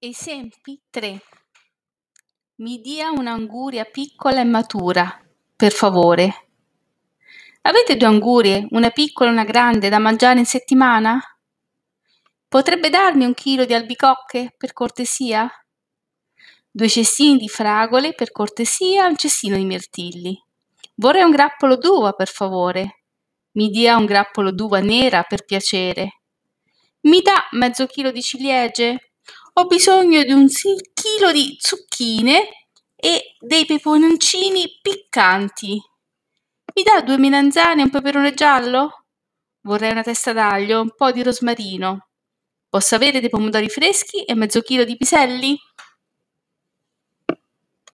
Esempi 3. Mi dia un'anguria piccola e matura, per favore. Avete due angurie, una piccola e una grande, da mangiare in settimana? Potrebbe darmi un chilo di albicocche, per cortesia? Due cestini di fragole, per cortesia, un cestino di mirtilli. Vorrei un grappolo d'uva, per favore. Mi dia un grappolo d'uva nera, per piacere. Mi dà mezzo chilo di ciliegie? Ho bisogno di un chilo di zucchine e dei peperoncini piccanti. Mi dà due melanzane e un peperone giallo? Vorrei una testa d'aglio, un po' di rosmarino. Posso avere dei pomodori freschi e mezzo chilo di piselli?